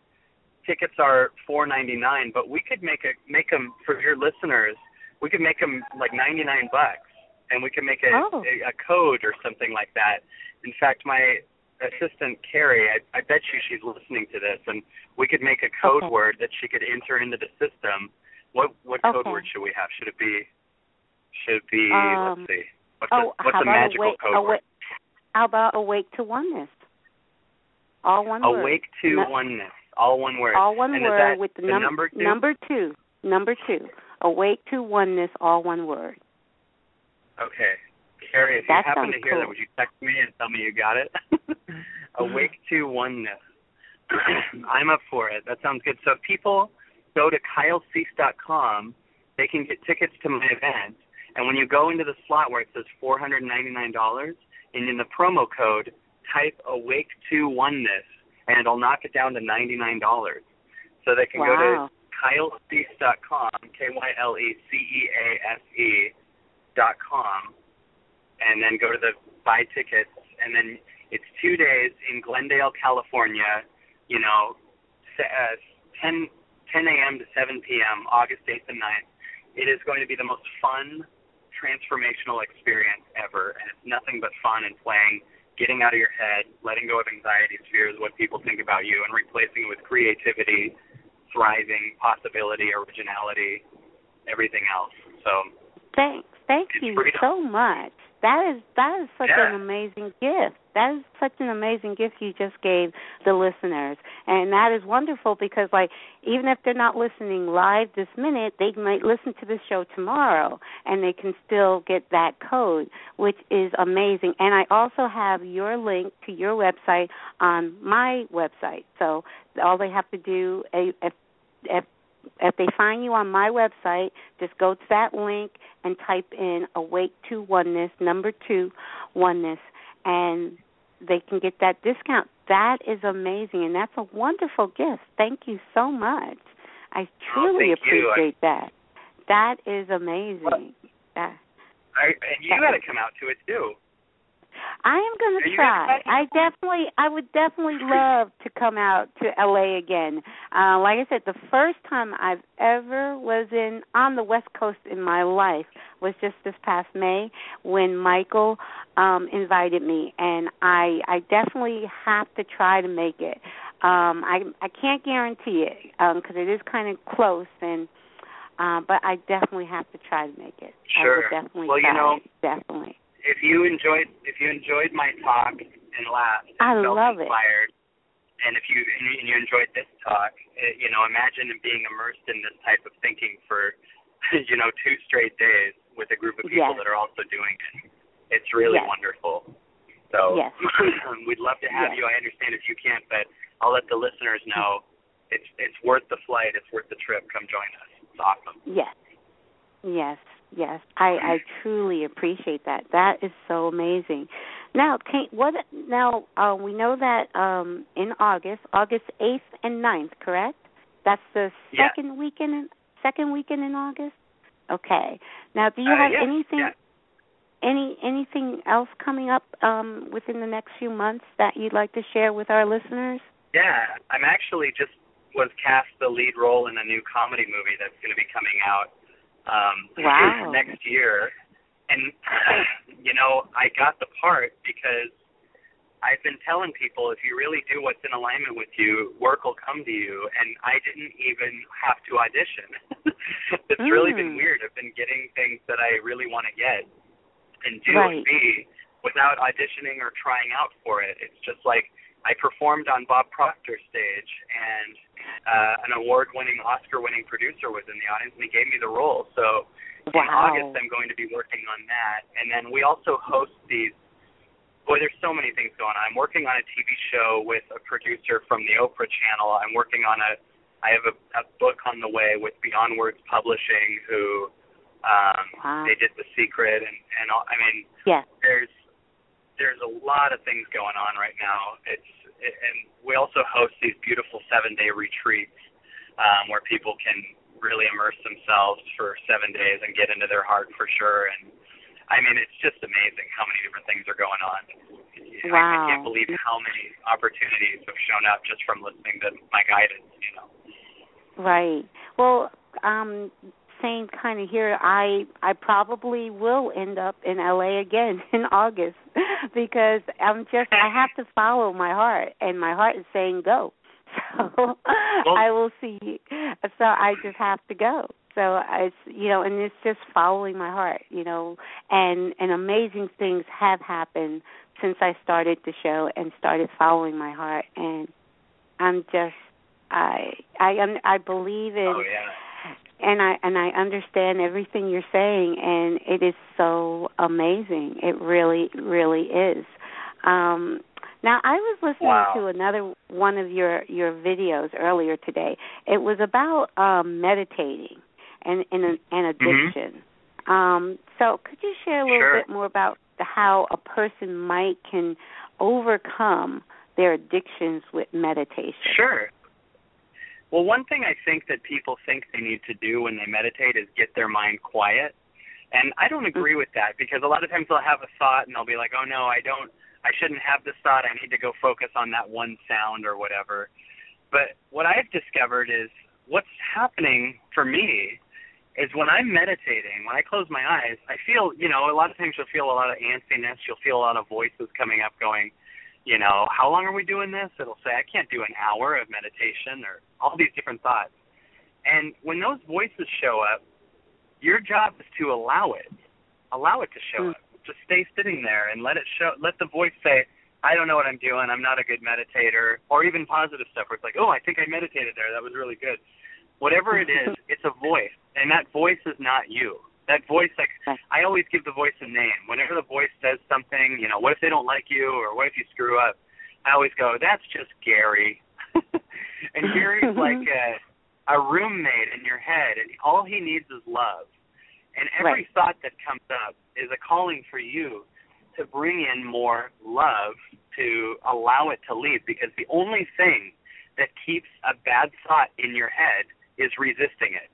tickets are four ninety nine, but we could make a make them for your listeners. We could make them like ninety nine bucks, and we could make a, Oh. a a code or something like that. In fact, my assistant Carrie, I, I bet you she's listening to this, and we could make a code Okay. word that she could enter into the system. What what code Okay. word should we have? Should it be? Should it be? Um, let's see. What's oh, the, what's how the magical awake, code awake, word? How about awake to oneness? All one word. Awake to No- oneness. All one word. All one and word that with the, the number two? Number two. Number two. Awake to oneness. All one word. Okay. Carrie, if That you happen to hear that, would you text me and tell me you got it? [laughs] Awake to oneness. [clears throat] I'm up for it. That sounds good. So if people go to kylecease.com, they can get tickets to my event. And when you go into the slot where it says $499, and in the promo code, type awake to oneness, and it'll knock it down to $99. So they can go to Wow. kylecease.com, K-Y-L-E-C-E-A-S-E dot com, and then go to the buy tickets, and then it's two days in Glendale, California. You know, uh, 10 10 a.m. to 7 p.m. August 8th and 9th. It is going to be the most fun, transformational experience ever, and it's nothing but fun and playing, getting out of your head, letting go of anxieties, fears, what people think about you, and replacing it with creativity, thriving, possibility, originality, everything else. So Thanks. Thank you freedom. so much. That is that is such Yeah. an amazing gift. That is such an amazing gift you just gave the listeners. And that is wonderful because like even if they're not listening live this minute, they might listen to the show tomorrow and they can still get that code, which is amazing. And I also have your link to your website on my website. So all they have to do if if if they find you on my website, just go to that link and type in awake to oneness, number two, oneness, and they can get that discount. That is amazing, and that's a wonderful gift. Thank you so much. I oh, truly Oh, you. I- appreciate that. That is amazing. That, I, and you got to come out to it too. I am going to try. I definitely, I would definitely [laughs] love to come out to LA again. Uh, like I said, the first time I've ever was in on the West Coast in my life was just this past May when Michael um invited me, and I, I definitely have to try to make it. Um, I, I can't guarantee it because it is kind of close, and uh, but I definitely have to try to make it. I Sure. will definitely Well, you know, definitely. If you enjoyed if you enjoyed my talk and laughed and I felt love it. and if you and you, enjoyed this talk, eh, you know, imagine being immersed in this type of thinking for [laughs] you know two straight days with a group of people Yes. that are also doing it. It's really Yes. wonderful. So Yes. [laughs] we'd love to have Yes. you. I understand if you can't, but I'll let the listeners know it's it's worth the flight. It's worth the trip. Come join us. It's awesome. Yes. Yes. Yes. I I truly appreciate that. That is so amazing. Now, can, what now uh we know that um in August, August 8th and 9th, correct? That's the Yeah. second weekend in, second weekend in August. Okay. Now, do you Uh, have yes, anything yeah. any anything else coming up um within the next few months that you'd like to share with our listeners? Yeah, I'm actually just was cast the lead role in a new comedy movie that's going to be coming out um Wow. next year, and [coughs] you know, I got the part because I've been telling people if you really do what's in alignment with you, work will come to you. And I didn't even have to audition. [laughs] it's mm. really been mm. weird. I've been getting things that I really want to get and do right. and be without auditioning or trying out for it. It's just like I performed on Bob Proctor's stage, and uh, an award-winning, Oscar-winning producer was in the audience, and he gave me the role. So wow. in August, I'm going to be working on that. And then we also host these boy, there's so many things going on. I'm working on a TV show with a producer from the Oprah Channel. I'm working on a, I have a, a book on the way with Beyond Words Publishing, who um, wow. they did The Secret, and and all, I mean, yeah. there's there's a lot of things going on right now. It's and we also host these beautiful seven day retreats um, where people can really immerse themselves for seven days and get into their heart for sure and I mean, it's just amazing how many different things are going on. Wow. I, I can't believe how many opportunities have shown up just from listening to my guidance, you know. Right. Well, um same kind of here. I I probably will end up in LA again [laughs] in August [laughs] because I'm just I have to follow my heart and my heart is saying go. [laughs] So well, I will see. So I just have to go so it's you know and it's just following my heart you know and and amazing things have happened since i started the show and started following my heart and i'm just i i i believe in oh, yeah. And i and i understand everything you're saying and it is so amazing it really really is um now I was listening wow. to another one of your your videos earlier today. It was about um meditating and and an, mm-hmm. addiction. Mm-hmm. Um, so could you share a little sure. bit more about how a person might can overcome their addictions with meditation? Sure. Well, one thing I think that people think they need to do when they meditate is get their mind quiet. And I don't agree with that because a lot of times they'll have a thought and they'll be like, "Oh no, I don't I shouldn't have this thought. I need to go focus on that one sound or whatever." But what I've discovered is what's happening for me is when I'm meditating, when I close my eyes, I feel, you know, a lot of times you'll feel a lot of antsiness. You'll feel a lot of voices coming up going, you know, how long are we doing this? It'll say, I can't do an hour of meditation or all these different thoughts. And when those voices show up, your job is to allow it. Allow it to show mm. up. Just stay sitting there and let it show let the voice say, I don't know what I'm doing, I'm not a good meditator or even positive stuff where it's like, Oh, I think I meditated there, that was really good Whatever it is, [laughs] it's a voice, and that voice is not you. That voice, like I always give the voice a name. Whenever the voice says something, you know, what if they don't like you, or what if you screw up? I always go, that's just Gary. [laughs] and Gary's like [laughs] a, a roommate in your head, and all he needs is love. And every right. thought that comes up is a calling for you to bring in more love to allow it to leave because the only thing that keeps a bad thought in your head is resisting it.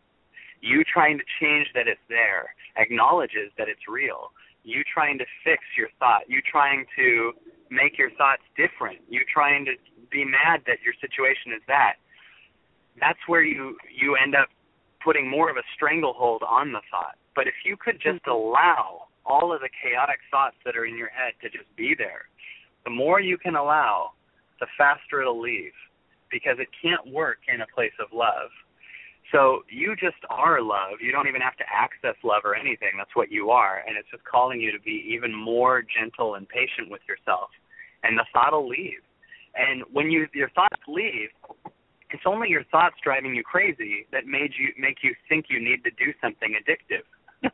You trying to change that it's there acknowledges that it's real. You trying to fix your thought. You trying to make your thoughts different. You trying to be mad that your situation is that. That's where you you end up putting more of a stranglehold on the thought. But if you could just mm-hmm. allow all of the chaotic thoughts that are in your head to just be there, the more you can allow, the faster it'll leave because it can't work in a place of love. So you just are love. You don't even have to access love or anything. That's what you are. And it's just calling you to be even more gentle and patient with yourself. And the thought will leave. And when you your thoughts leave, it's only your thoughts driving you crazy that made you make you think you need to do something addictive. [laughs]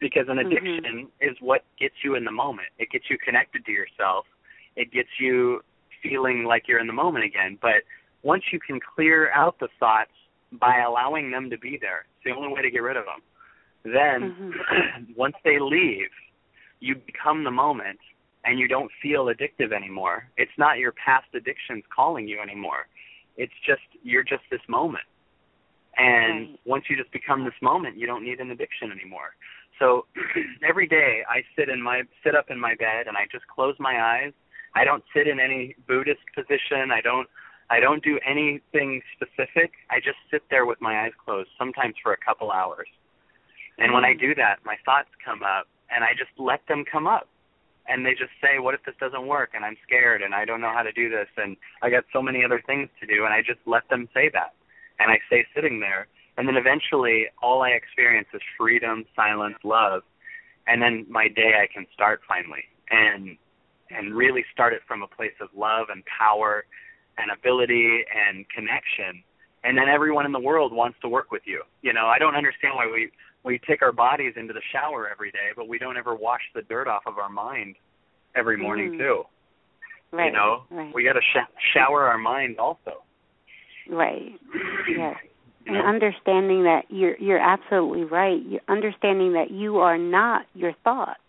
because an Mm-hmm. addiction mm-hmm. is what gets you in the moment. It gets you connected to yourself. It gets you feeling like you're in the moment again. But once you can clear out the thoughts by allowing them to be there. It's the only way to get rid of them. Then, mm-hmm. [clears throat] once they leave, you become the moment and you don't feel addictive anymore. It's not your past addictions calling you anymore. It's just, you're just this moment. And right. once you just become this moment, you don't need an addiction anymore. So [clears throat] every day I sit in my sit up in my bed and I just close my eyes. I don't sit in any Buddhist position. I don't I don't do anything specific. I just sit there with my eyes closed, sometimes for a couple hours. And when I do that, my thoughts come up and I just let them come up. And they just say, "What if this doesn't work?" And I'm scared, and I don't know how to do this, and I got so many other things to do, and I just let them say that, and I stay sitting there, and then eventually, all I experience is freedom, silence, love, and then my day I can start finally, and and really start it from a place of love and power, and ability and connection, and then everyone in the world wants to work with you. You know, I don't understand why we we take our bodies into the shower every day, but we don't ever wash the dirt off of our mind every morning Mm. too. Right. You know, Right. we got to sh- shower our mind also. Right. Yes. [clears throat] You And understanding that you're you're absolutely right. You're understanding that you are not your thoughts.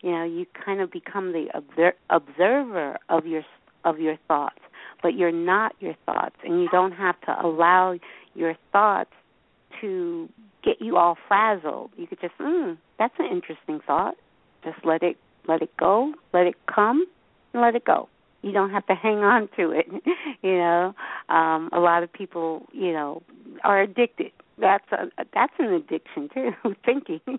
You know, you kind of become the obser- observer of your of your thoughts, but you're not your thoughts, and you don't have to allow your thoughts to get you all frazzled. You could just, mm, that's an interesting thought. Just let it let it go, let it come, and let it go. You don't have to hang on to it. [laughs] you know, um, a lot of people, you know, are addicted. That's a that's an addiction too. [laughs] Thinking. [laughs]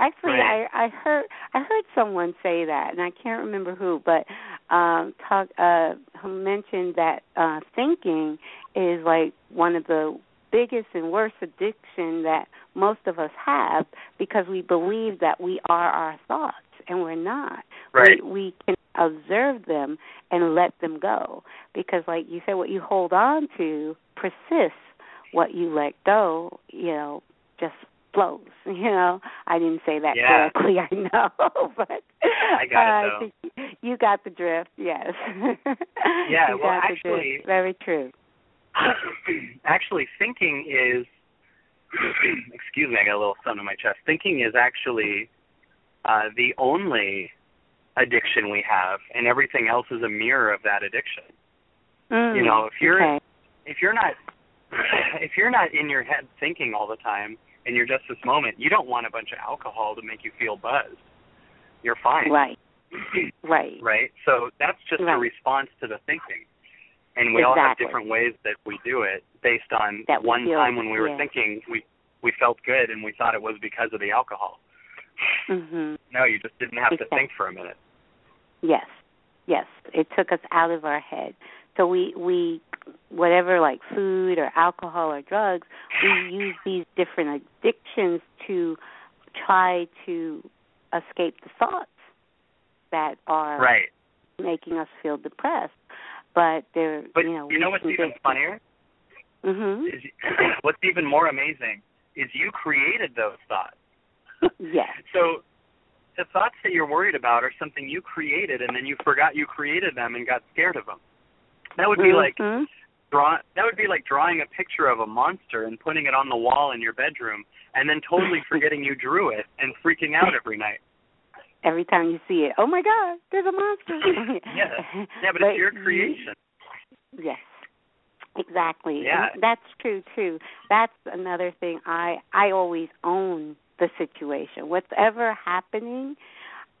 Actually, Right. I I heard I heard someone say that, and I can't remember who, but um, talk uh, who mentioned that uh, thinking is like one of the biggest and worst addiction that most of us have because we believe that we are our thoughts and we're not. Right. We, we can observe them and let them go because, like you said, what you hold on to persists. What you let go, you know, just flows. [laughs] You know, I didn't say that Yeah. correctly, [laughs] I know, [laughs] but I got it, uh, think you got the drift. Yes. Yeah, well, actually- drift. very true. [coughs] actually, thinking is. [coughs] excuse me, I got a little sun in my chest. Thinking is actually uh, the only addiction we have, and everything else is a mirror of that addiction. Mm, You know, if you're okay. if you're not [laughs] if you're not in your head thinking all the time and you're just this moment, you don't want a bunch of alcohol to make you feel buzzed. You're fine. right, [clears throat] right, right? So that's just Right. a response to the thinking. And we all have different ways that we do it based on That one feel- time when we were yeah. thinking we we felt good and we thought it was because of the alcohol. Mhm. [laughs] No, you just didn't have to think for a minute. Yes, yes. It took us out of our head. So we we whatever like food or alcohol or drugs, we use these different addictions to try to escape the thoughts that are Right. making us feel depressed. But they're But you know you know what's even funnier? Mhm. Is [clears throat] what's even more amazing is you created those thoughts. [laughs] Yes. So the thoughts that you're worried about are something you created and then you forgot you created them and got scared of them. That would be like Mhm. draw that would be like drawing a picture of a monster and putting it on the wall in your bedroom and then totally [laughs] forgetting you drew it and freaking out every night. every time you see it. Oh my God, there's a monster. [laughs] Yeah. Yeah, but, it's your creation. Yes. Exactly. Yeah. And that's true too. That's another thing I I always own the situation. Whatever happening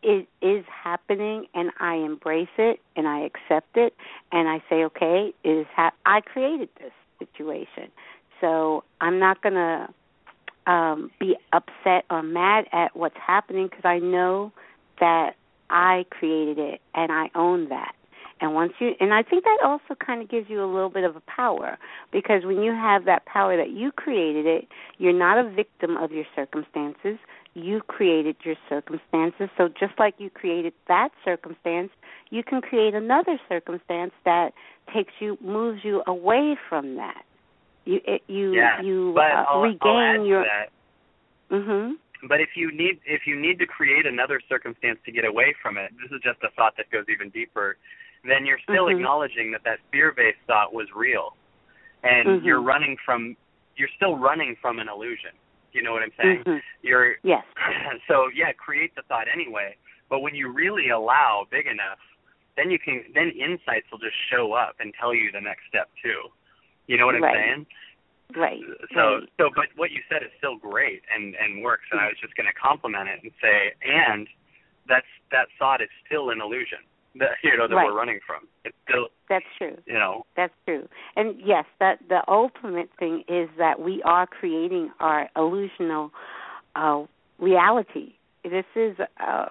is is happening and I embrace it and I accept it and I say okay, it is ha- I created this situation. So I'm not going to um be upset or mad at what's happening because I know that I created it and I own that. And once you and I think that also kind of gives you a little bit of a power because when you have that power that you created it, you're not a victim of your circumstances. You created your circumstances. So just like you created that circumstance, you can create another circumstance that takes you moves you away from that. You it, you yeah. you but uh, I'll, regain I'll add to your mhm But if you need if you need to create another circumstance to get away from it, this is just a thought that goes even deeper. Then you're still Mhm. acknowledging that that fear-based thought was real, and Mhm. you're running from you're still running from an illusion. You know what I'm saying? Mhm. You're [clears throat] Yes. so yeah, create the thought anyway. But when you really allow big enough, then you can then insights will just show up and tell you the next step too. You know what I'm Right. saying? Right. So right. so but what you said is still great and and works and I was just going to compliment it and say and that's that thought is still an illusion [laughs] that you know that Right. we're running from. It's still That's true. you know That's true. And yes, that the ultimate thing is that we are creating our illusional uh reality. this is uh,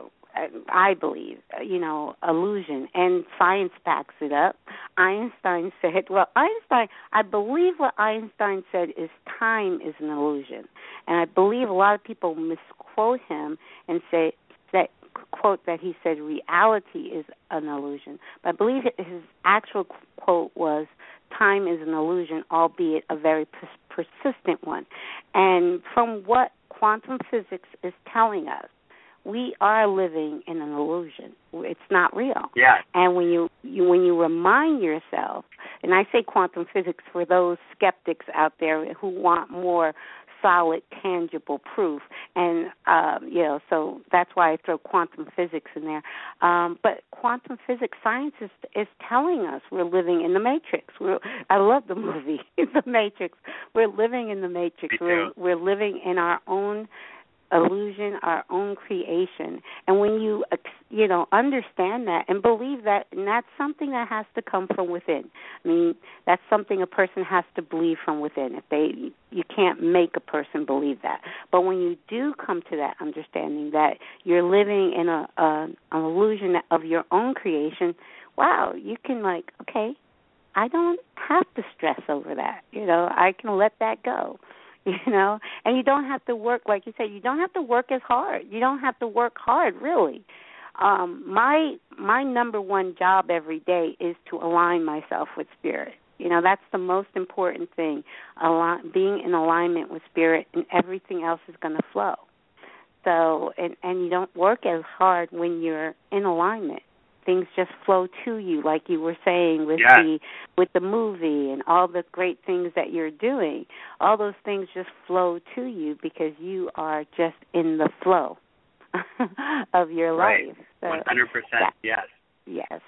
I believe, you know, illusion, and science backs it up. Einstein said, well, Einstein, I believe what Einstein said is time is an illusion, and I believe a lot of people misquote him and say that quote that he said reality is an illusion, but I believe his actual quote was time is an illusion, albeit a very persistent one. And from what quantum physics is telling us, we are living in an illusion. It's not real. Yeah. And when you, you when you remind yourself, and I say quantum physics for those skeptics out there who want more solid, tangible proof, and um, you know, so that's why I throw quantum physics in there. Um, but quantum physics science is is telling us we're living in the matrix. We're, I love the [laughs] movie, The Matrix. We're living in the matrix. We're we're living in our own illusion, our own creation. And when you you know understand that and believe that, and that's something that has to come from within. I mean, that's something a person has to believe from within. If they you can't make a person believe that. But when you do come to that understanding that you're living in a, a an illusion of your own creation, wow, you can like, okay, I don't have to stress over that. You know, I can let that go. [laughs] you know? And you don't have to work like you said you don't have to work as hard. You don't have to work hard really. Um my my number one job every day is to align myself with spirit. You know that's the most important thing Align, being in alignment with spirit and everything else is going to flow. So and and you don't work as hard when you're in alignment things just flow to you like you were saying with yeah. the with the movie and all the great things that you're doing all those things just flow to you because you are just in the flow [laughs] of your right. life so 100% that, yes yes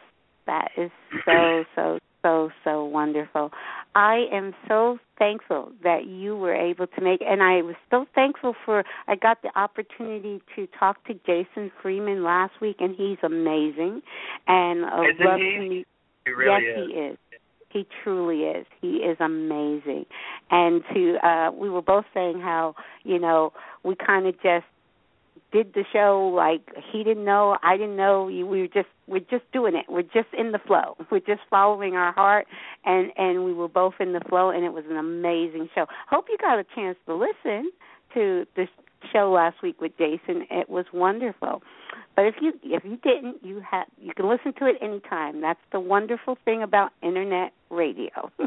that is so so so so wonderful. I am so thankful that you were able to make and I was so thankful for I got the opportunity to talk to Jason Freeman last week and he's amazing and uh, love he? to meet he really yes is. he is he truly is he is amazing and to uh we were both saying how you know we kind of just did the show like he didn't know, I didn't know. We were just we're just doing it. We're just in the flow. [laughs] We're just following our heart, and and we were both in the flow, and it was an amazing show. Hope you got a chance to listen to this show last week with Jason. It was wonderful. But if you if you didn't, you have you can listen to it anytime. That's the wonderful thing about internet radio. [laughs]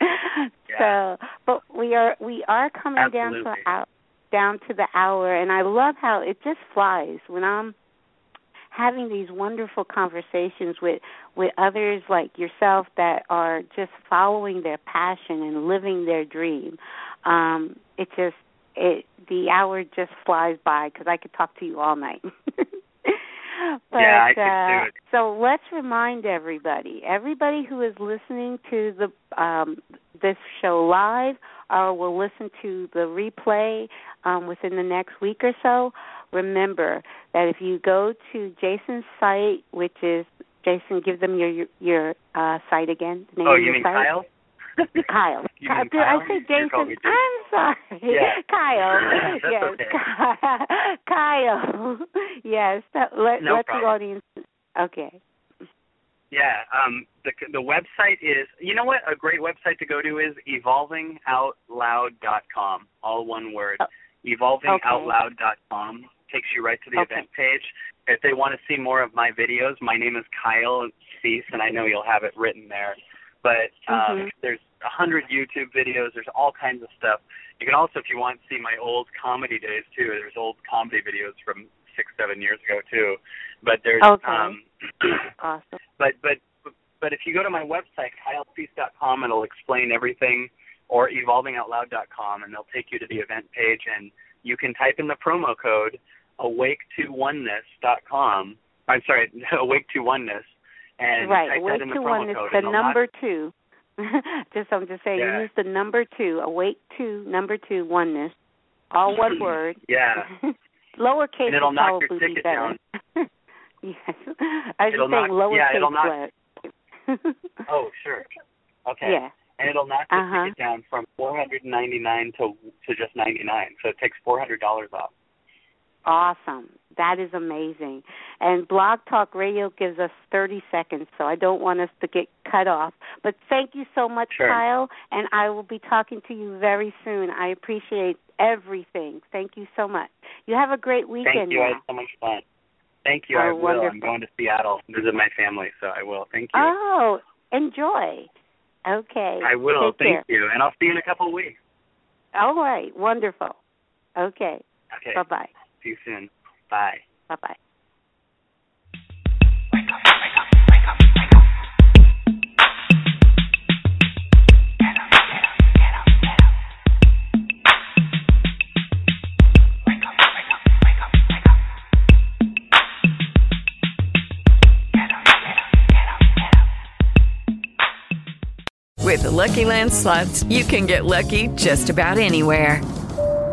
yeah. So, but we are we are coming Absolutely. down to our down to the hour and I love how it just flies when I'm having these wonderful conversations with with others like yourself that are just following their passion and living their dream. Um it just it the hour just flies by because I could talk to you all night. [laughs] but yeah, I could uh, do it. so let's remind everybody, everybody who is listening to the um this show live or will listen to the replay um, within the next week or so, remember that if you go to Jason's site, which is Jason, give them your your, your uh, site again. The name oh, of you your mean site. Kyle? [laughs] Kyle. Kyle. Did I say Jason? I'm sorry. Yeah. [laughs] Kyle. [laughs] That's yes. okay. Kyle. yes. Let No let the audience. Okay. Yeah, um, the the website is. You know what? A great website to go to is evolvingoutloud.com. All one word. Oh, Evolvingoutloud.com takes you right to the Okay. event page. If they want to see more of my videos, my name is Kyle Cease, and I know you'll have it written there. But um, Mhm. there's a hundred YouTube videos. There's all kinds of stuff. You can also, if you want, see my old comedy days too. There's old comedy videos from six, seven years ago too. But there's Okay. um, [clears throat] Awesome. but but but if you go to my website kylecease.com it'll explain everything or evolvingoutloud.com and they'll take you to the event page and you can type in the promo code awake to oneness.com i'm sorry [laughs] awake to oneness and right. type Awake to promo one is the number two. [laughs] just I'm just saying Yeah. use the number two. Awake to number two oneness. All one [clears throat] word. yeah [laughs] Lowercase And it'll would knock your probably be ticket better. [laughs] yes. I was It'll just saying knock- lowercase yeah, it'll knock- oh sure okay Yeah. and it'll knock the Uh-huh. ticket down from 499 to to just 99 so it takes $400 off Awesome. That is amazing. And Blog Talk Radio gives us 30 seconds, so I don't want us to get cut off. But thank you so much, sure. Kyle, and I will be talking to you very soon. I appreciate everything. Thank you so much. You have a great weekend. Thank you. Now. I had so much fun. Thank you. Oh, I will. wonderful. I'm going to Seattle to visit my family, so I will. Thank you. Oh, enjoy. Okay. I will. Take Thank care. you. And I'll see you in a couple of weeks. All right. Wonderful. Okay. Okay. Bye bye. See you soon. Bye. Bye bye. With the Lucky Land slots, you can get lucky just about anywhere.